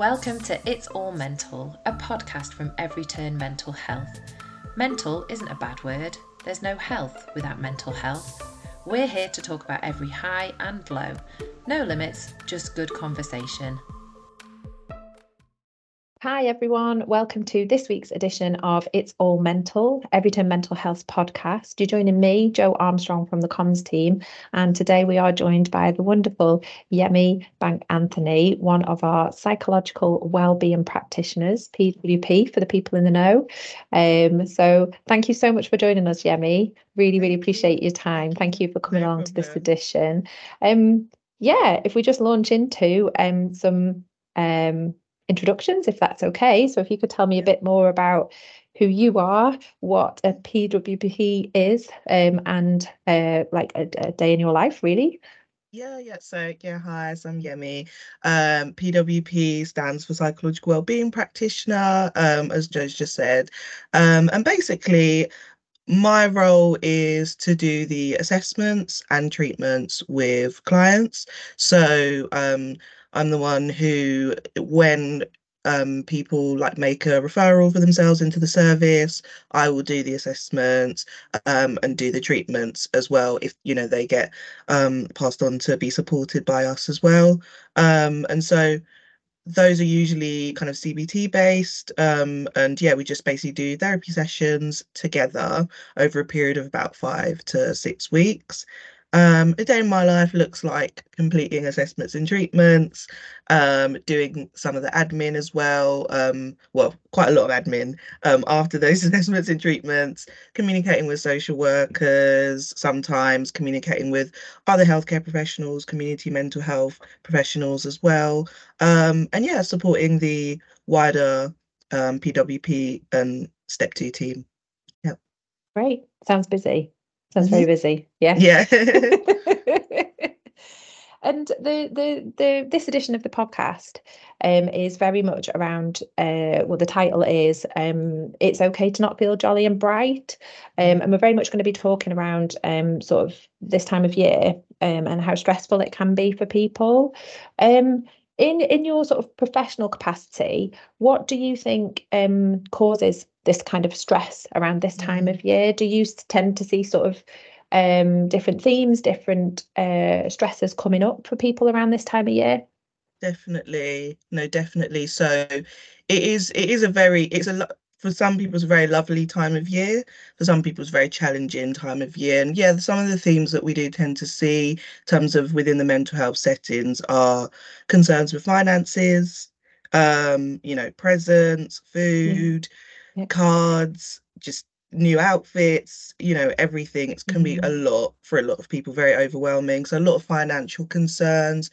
Welcome to It's All Mental, a podcast from Everyturn Mental Health. Mental isn't a bad word, there's no health without mental health. We're here to talk about every high and low. No limits, just good conversation. Hi, everyone. Welcome to this week's edition of It's All Mental, Everyturn Mental Health podcast. You're joining me, Jo Armstrong from the comms team. And today we are joined by the wonderful Yemi Bank Anthony, one of our psychological wellbeing practitioners, PWP for the people in the know. Um, so thank you so much for joining us, Yemi. Really, really appreciate your time. Thank you for coming along to this edition. Um, yeah, if we just launch into um, some um, introductions, if that's okay. So if you could tell me a bit more about who you are, what a PWP is, um, and uh, like a, a, day in your life, really. Yeah, yeah. So yeah, hi, so I'm Yemi. Um, PWP stands for Psychological Wellbeing Practitioner, um, as Jo's just said. Um, and basically, my role is to do the assessments and treatments with clients. So um, I'm the one who, when um, people like make a referral for themselves into the service, I will do the assessments um, and do the treatments as well if you know they get um, passed on to be supported by us as well. Um, and so those are usually kind of CBT based. Um, and yeah, we just basically do therapy sessions together over a period of about five to six weeks. Um, a day in my life looks like completing assessments and treatments, um, doing some of the admin as well. Um, well, quite a lot of admin um, after those assessments and treatments, communicating with social workers, sometimes communicating with other healthcare professionals, community mental health professionals as well. Um, and yeah, supporting the wider um, PWP and Step 2 team. Yeah. Great. Sounds busy. Sounds very mm-hmm. busy. Yeah. Yeah. and the the the this edition of the podcast um is very much around uh well the title is um it's okay to not feel jolly and bright um and we're very much going to be talking around um sort of this time of year um and how stressful it can be for people um in in your sort of professional capacity what do you think um causes this kind of stress around this time mm. of year? Do you tend to see sort of um different themes different uh stresses coming up for people around this time of year? Definitely. No definitely. So it is it is a very it's a lot for some people it's a very lovely time of year for some people it's a very challenging time of year and yeah some of the themes that we do tend to see in terms of within the mental health settings are concerns with finances um you know presents food yeah. Yeah. cards just new outfits you know everything it can be a mm-hmm. lot for a lot of people very overwhelming so a lot of financial concerns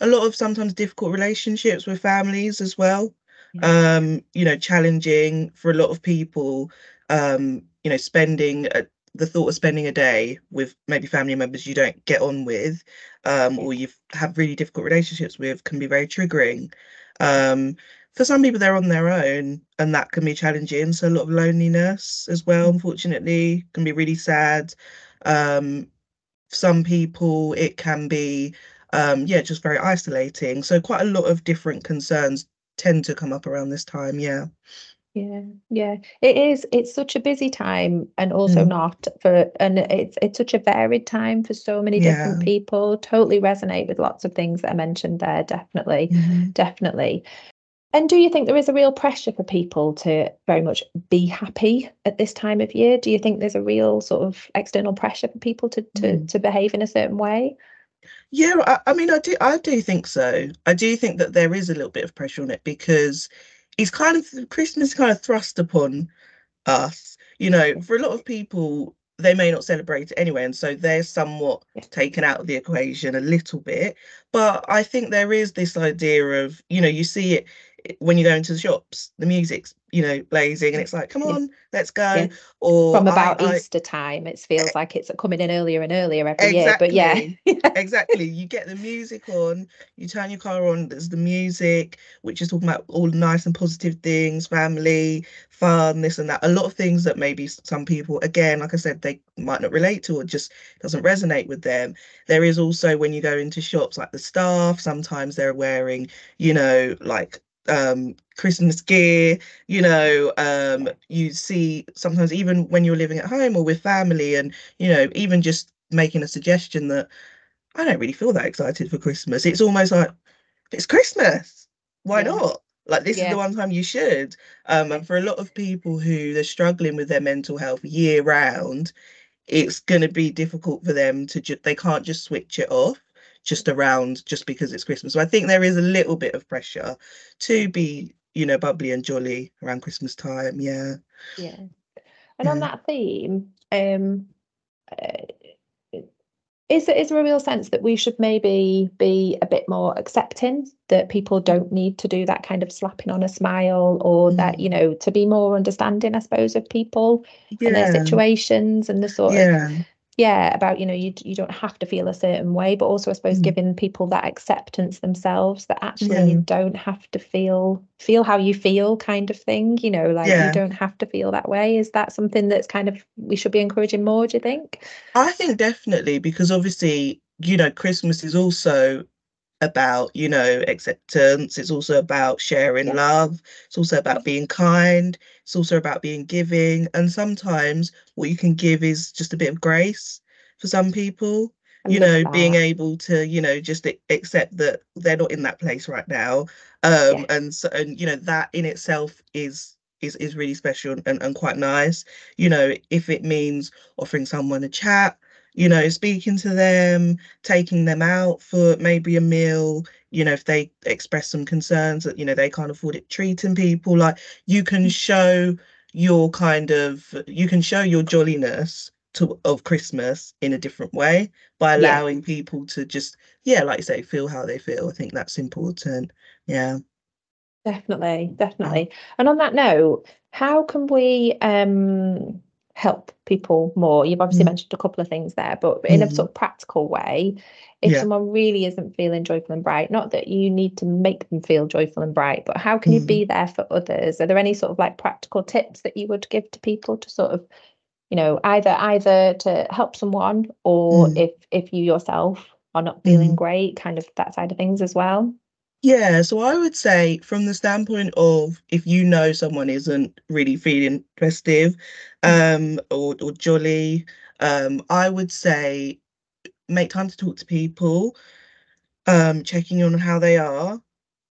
a lot of sometimes difficult relationships with families as well um you know challenging for a lot of people um you know spending a, the thought of spending a day with maybe family members you don't get on with um or you've really difficult relationships with can be very triggering. Um for some people they're on their own and that can be challenging. So a lot of loneliness as well mm. unfortunately can be really sad. Um some people it can be um yeah just very isolating. So quite a lot of different concerns tend to come up around this time yeah. Yeah yeah. It is it's such a busy time and also mm. not for and it's it's such a varied time for so many different people. Totally resonate with lots of things that i mentioned there definitely mm-hmm. definitely. And do you think there is a real pressure for people to very much be happy at this time of year? Do you think there's a real sort of external pressure for people to to, mm. to behave in a certain way yeah, I, I mean, I do, I do think so. I do think that there is a little bit of pressure on it because it's kind of Christmas kind of thrust upon us. You know, for a lot of people, they may not celebrate it anyway, and so they're somewhat taken out of the equation a little bit. But I think there is this idea of, you know, you see it when you go into the shops, the music's you know blazing, and it's like, come on, let's go. Yeah. Or from about I, Easter I, time, it feels eh like it's coming in earlier and earlier every exactly, year. But yeah, exactly. You get the music on, you turn your car on. There's the music, which is talking about all nice and positive things, family, fun, this and that. A lot of things that maybe some people, again, like I said, they might not relate to or just doesn't resonate with them. There is also when you go into shops, like the staff, sometimes they're wearing, you know, like um, Christmas gear, you know, um, you see sometimes even when you're living at home or with family, and you know, even just making a suggestion that I don't really feel that excited for Christmas. It's almost like it's Christmas. Why yeah. not? Like this yeah. is the one time you should. Um, and for a lot of people who they're struggling with their mental health year round, it's going to be difficult for them to just they can't just switch it off just around just because it's Christmas. So I think there is a little bit of pressure to be, you know, bubbly and jolly around Christmas time. Yeah. Yeah. And yeah. on that theme, um, uh, is there, is there a real sense that we should maybe be a bit more accepting that people don't need to do that kind of slapping on a smile or mm. that you know to be more understanding i suppose of people yeah. and their situations and the sort yeah. of yeah about you know you you don't have to feel a certain way but also i suppose mm. giving people that acceptance themselves that actually yeah. you don't have to feel feel how you feel kind of thing you know like yeah. you don't have to feel that way is that something that's kind of we should be encouraging more do you think i think definitely because obviously you know christmas is also about you know acceptance it's also about sharing love it's also about being kind it's also about being giving and sometimes what you can give is just a bit of grace for some people you know that. being able to you know just accept that they're not in that place right now um yeah. and so and you know that in itself is is is really special and, and quite nice you know if it means offering someone a chat you know, speaking to them, taking them out for maybe a meal, you know, if they express some concerns that, you know, they can't afford it, treating people like you can mm. show your kind of, you can show your jolliness to, of Christmas in a different way by allowing yeah. people to just, yeah, like you say, feel how they feel. I think that's important. Yeah. Definitely, definitely. And on that note, how can we um help people more you've obviously mm. mentioned a couple of things there but in mm. a sort of practical way if yeah. someone really isn't feeling joyful and bright not that you need to make them feel joyful and bright but how can mm. you be mm. there for others are there any sort of like practical tips that you would give to people to sort of you know either either to help someone or mm. if if you yourself are not feeling mm. great kind of that side of things as well yeah, so I would say from the standpoint of if you know someone isn't really feeling festive mm. um or, or jolly, um, I would say make time to talk to people, um, checking on how they are.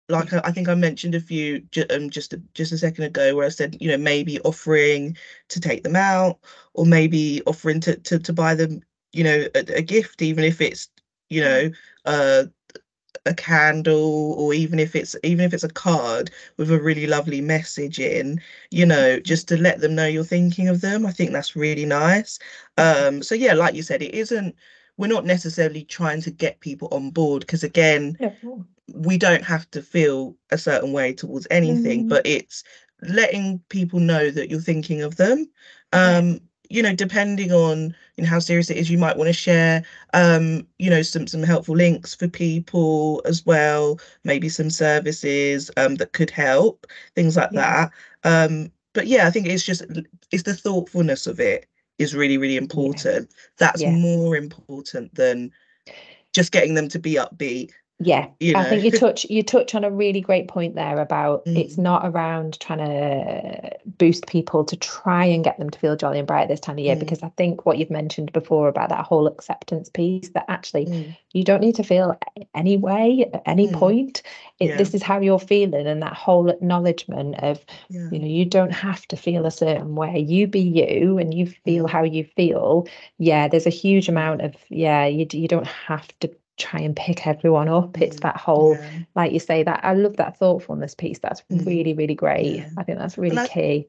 Like I, I think I mentioned a few ju- um, just a, just a second ago where I said, you know, maybe offering to take them out or maybe offering to to, to buy them, you know, a, a gift, even if it's, you mm. know, uh a candle or even if it's even if it's a card with a really lovely message in you know just to let them know you're thinking of them i think that's really nice um so yeah like you said it isn't we're not necessarily trying to get people on board because again yeah. we don't have to feel a certain way towards anything mm. but it's letting people know that you're thinking of them um you know, depending on you know how serious it is, you might want to share um, you know, some some helpful links for people as well, maybe some services um that could help, things like yeah. that. Um, but yeah, I think it's just it's the thoughtfulness of it is really, really important. Yeah. That's yeah. more important than just getting them to be upbeat yeah you know? i think you touch you touch on a really great point there about mm. it's not around trying to boost people to try and get them to feel jolly and bright this time of year mm. because i think what you've mentioned before about that whole acceptance piece that actually mm. you don't need to feel any way at any mm. point it, yeah. this is how you're feeling and that whole acknowledgement of yeah. you know you don't have to feel a certain way you be you and you feel mm. how you feel yeah there's a huge amount of yeah you, you don't have to try and pick everyone up. It's mm, that whole, yeah. like you say, that I love that thoughtfulness piece. That's mm. really, really great. Yeah. I think that's really I, key.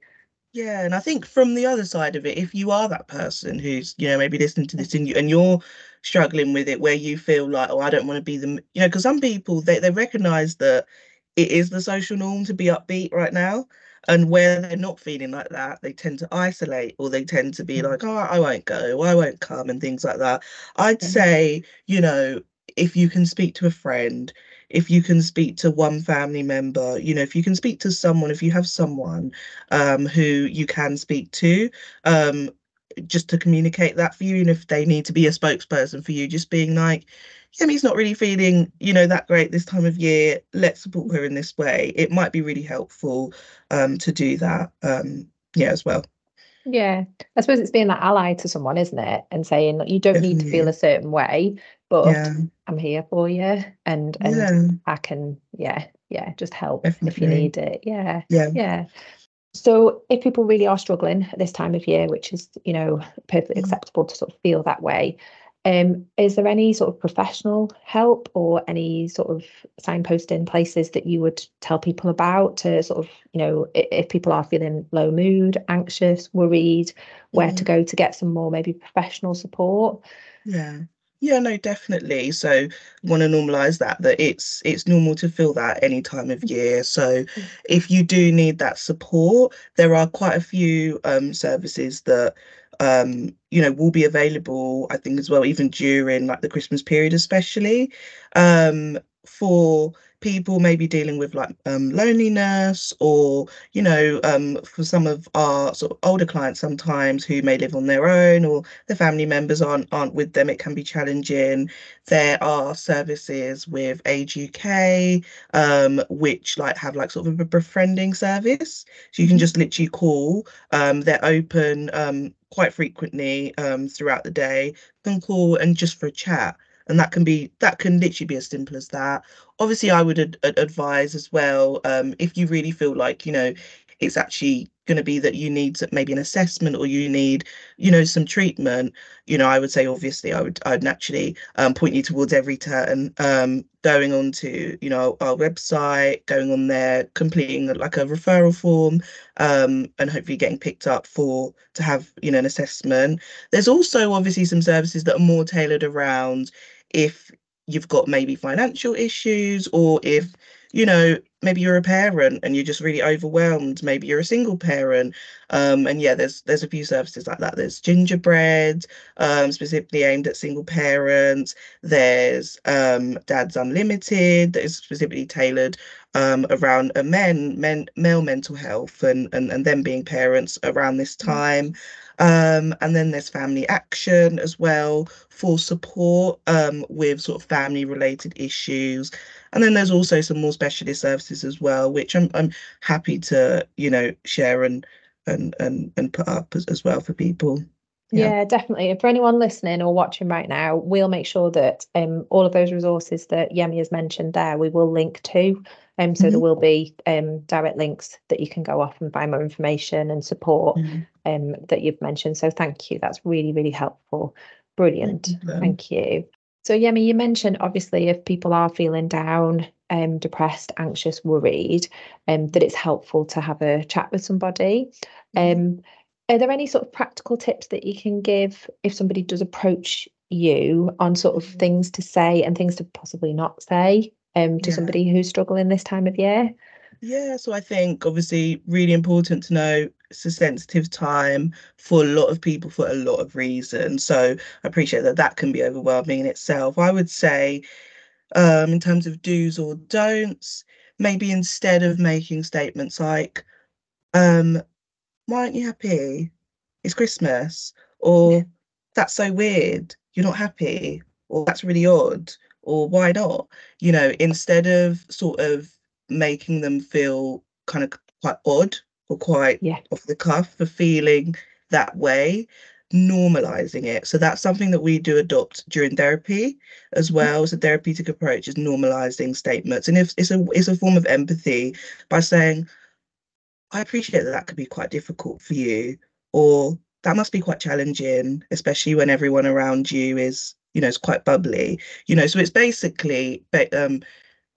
Yeah, and I think from the other side of it, if you are that person who's, you know, maybe listening to this and you and you're struggling with it, where you feel like, oh, I don't want to be the, you know, because some people they they recognise that it is the social norm to be upbeat right now. And where they're not feeling like that, they tend to isolate or they tend to be mm. like, oh, I won't go, I won't come, and things like that. I'd say, you know, if you can speak to a friend, if you can speak to one family member, you know, if you can speak to someone, if you have someone um, who you can speak to, um, just to communicate that for you, and if they need to be a spokesperson for you, just being like, yeah, he's not really feeling, you know, that great this time of year. Let's support her in this way. It might be really helpful um, to do that, um, yeah, as well. Yeah, I suppose it's being that ally to someone, isn't it? And saying that you don't need to feel a certain way, but yeah. I'm here for you, and and yeah. I can, yeah, yeah, just help Definitely. if you need it. Yeah, yeah, yeah. So if people really are struggling at this time of year, which is you know perfectly mm. acceptable to sort of feel that way, um, is there any sort of professional help or any sort of signposting places that you would tell people about to sort of, you know, if, if people are feeling low mood, anxious, worried, where mm. to go to get some more maybe professional support? Yeah. Yeah, no, definitely. So want to normalize that that it's it's normal to feel that any time of year. So mm. if you do need that support, there are quite a few um services that um, you know, will be available, I think, as well, even during like the Christmas period, especially um, for people maybe dealing with like um, loneliness or you know um, for some of our sort of older clients sometimes who may live on their own or their family members aren't aren't with them it can be challenging. There are services with age uk um, which like have like sort of a befriending service. So you can mm-hmm. just literally call um, they're open um, quite frequently um, throughout the day can call and just for a chat and that can be that can literally be as simple as that. Obviously i would ad- advise as well um, if you really feel like you know it's actually going to be that you need maybe an assessment or you need you know some treatment you know i would say obviously i would i'd naturally um, point you towards Everyturn um, going on to you know our website going on there completing like a referral form um, and hopefully getting picked up for to have you know an assessment. There's also obviously some services that are more tailored around if you've got maybe financial issues or if you know maybe you're a parent and you're just really overwhelmed maybe you're a single parent um, and yeah there's there's a few services like that. There's gingerbread um, specifically aimed at single parents. There's um, dad's unlimited that is specifically tailored um, around a men men male mental health and and, and them being parents around this mm. time um, and then there's family action as well for support um, with sort of family related issues. And then there's also some more specialist services as well, which I'm I'm happy to, you know, share and and and, and put up as, as well for people. Yeah. yeah. definitely. And for anyone listening or watching right now, we'll make sure that um, all of those resources that Yemi has mentioned there, we will link to. Um, so mm-hmm. there will be um, direct links that you can go off and find more information and support mm-hmm. um, that you've mentioned. So thank you. That's really, really helpful. Brilliant. Thank, thank you. So Yemi, you mentioned obviously if people are feeling down, um, depressed, anxious, worried, um, that it's helpful to have a chat with somebody. Mm-hmm. Um, are there any sort of practical tips that you can give if somebody does approach you on sort of mm-hmm. things to say and things to possibly not say um, to yeah. somebody who's struggling this time of year? Yeah, so I think obviously really important to know it's a sensitive time for a lot of people for a lot of reasons. So I appreciate that that can be overwhelming in itself. I would say, um, in terms of do's or don'ts, maybe instead of making statements like, um, why aren't you happy? It's Christmas, or yeah. that's so weird, you're not happy, or that's really odd, or why not? You know, instead of sort of making them feel kind of quite odd or quite yeah. off the cuff for feeling that way, normalizing it. So that's something that we do adopt during therapy as mm-hmm. well. So therapeutic approach is normalizing statements. And if it's a it's a form of empathy by saying, I appreciate that that could be quite difficult for you, or that must be quite challenging, especially when everyone around you is you know, it's quite bubbly, you know. So it's basically um,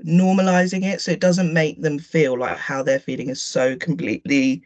normalizing it so it doesn't make them feel like how they're feeling is so completely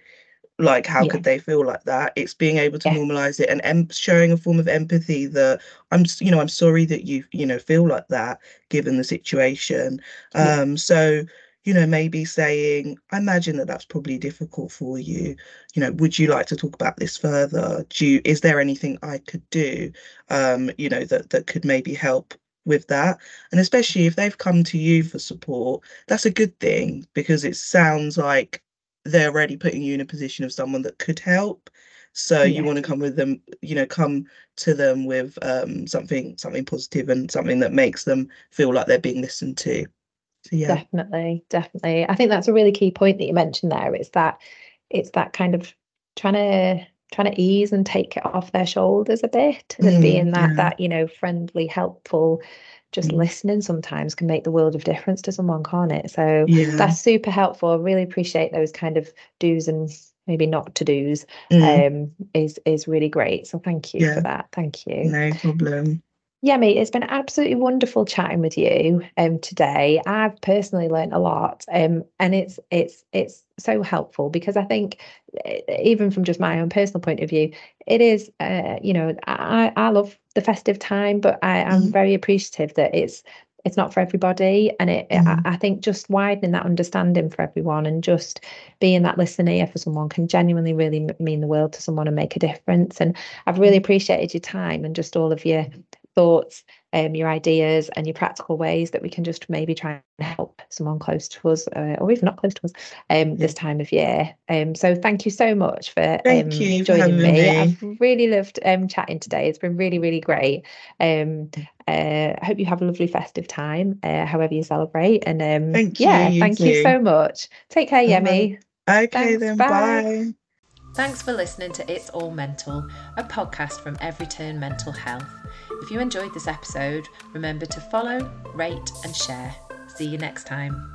like how yeah. could they feel like that it's being able to yeah. normalize it and em- showing a form of empathy that i'm you know i'm sorry that you you know feel like that given the situation yeah. um so you know maybe saying i imagine that that's probably difficult for you. You know would you like to talk about this further? Do you is there anything i could do um you know that that could maybe help with that? And especially if they've come to you for support that's a good thing because it sounds like they're already putting you in a position of someone that could help. So you want to come with them, you know, come to them with um something something positive and something that makes them feel like they're being listened to. So yeah. Definitely, definitely. I think that's a really key point that you mentioned there. It's that it's that kind of trying to trying to ease and take it off their shoulders a bit and Mm, being that yeah. that, you know, friendly, helpful, just Mm. listening sometimes can make the world of difference to someone, can't it? So Yeah. that's super helpful. I really appreciate those kind of do's and maybe not to do's Mm, um is is really great. So thank you Yeah. for that. Thank you. no problem. Yemi, it's been absolutely wonderful chatting with you um today. I've personally learned a lot, um, and it's it's it's so helpful because I think eh, even from just my own personal point of view, it is uh, you know, I I love the festive time, but I am Mhm. very appreciative that it's it's not for everybody, and it, I, Mhm. I think just widening that understanding for everyone and just being that listening ear for someone can genuinely really mean the world to someone and make a difference. And I've really appreciated your time and just all of your thoughts, um, your ideas, and your practical ways that we can just maybe try and help someone close to us, uh, or even not close to us, um, this time of year. Um, so thank you so much for um, you for joining having me. me. I've really loved um, chatting today. It's been really, really great. Um, uh, I hope you have a lovely festive time, uh, however you celebrate. And um, Thank you, yeah, you thank you too. so much. Take care, Yemi. Okay Thanks, then, bye. bye. Thanks for listening to It's All Mental, a podcast from Everyturn Mental Health. If you enjoyed this episode, remember to follow, rate, and share. See you next time.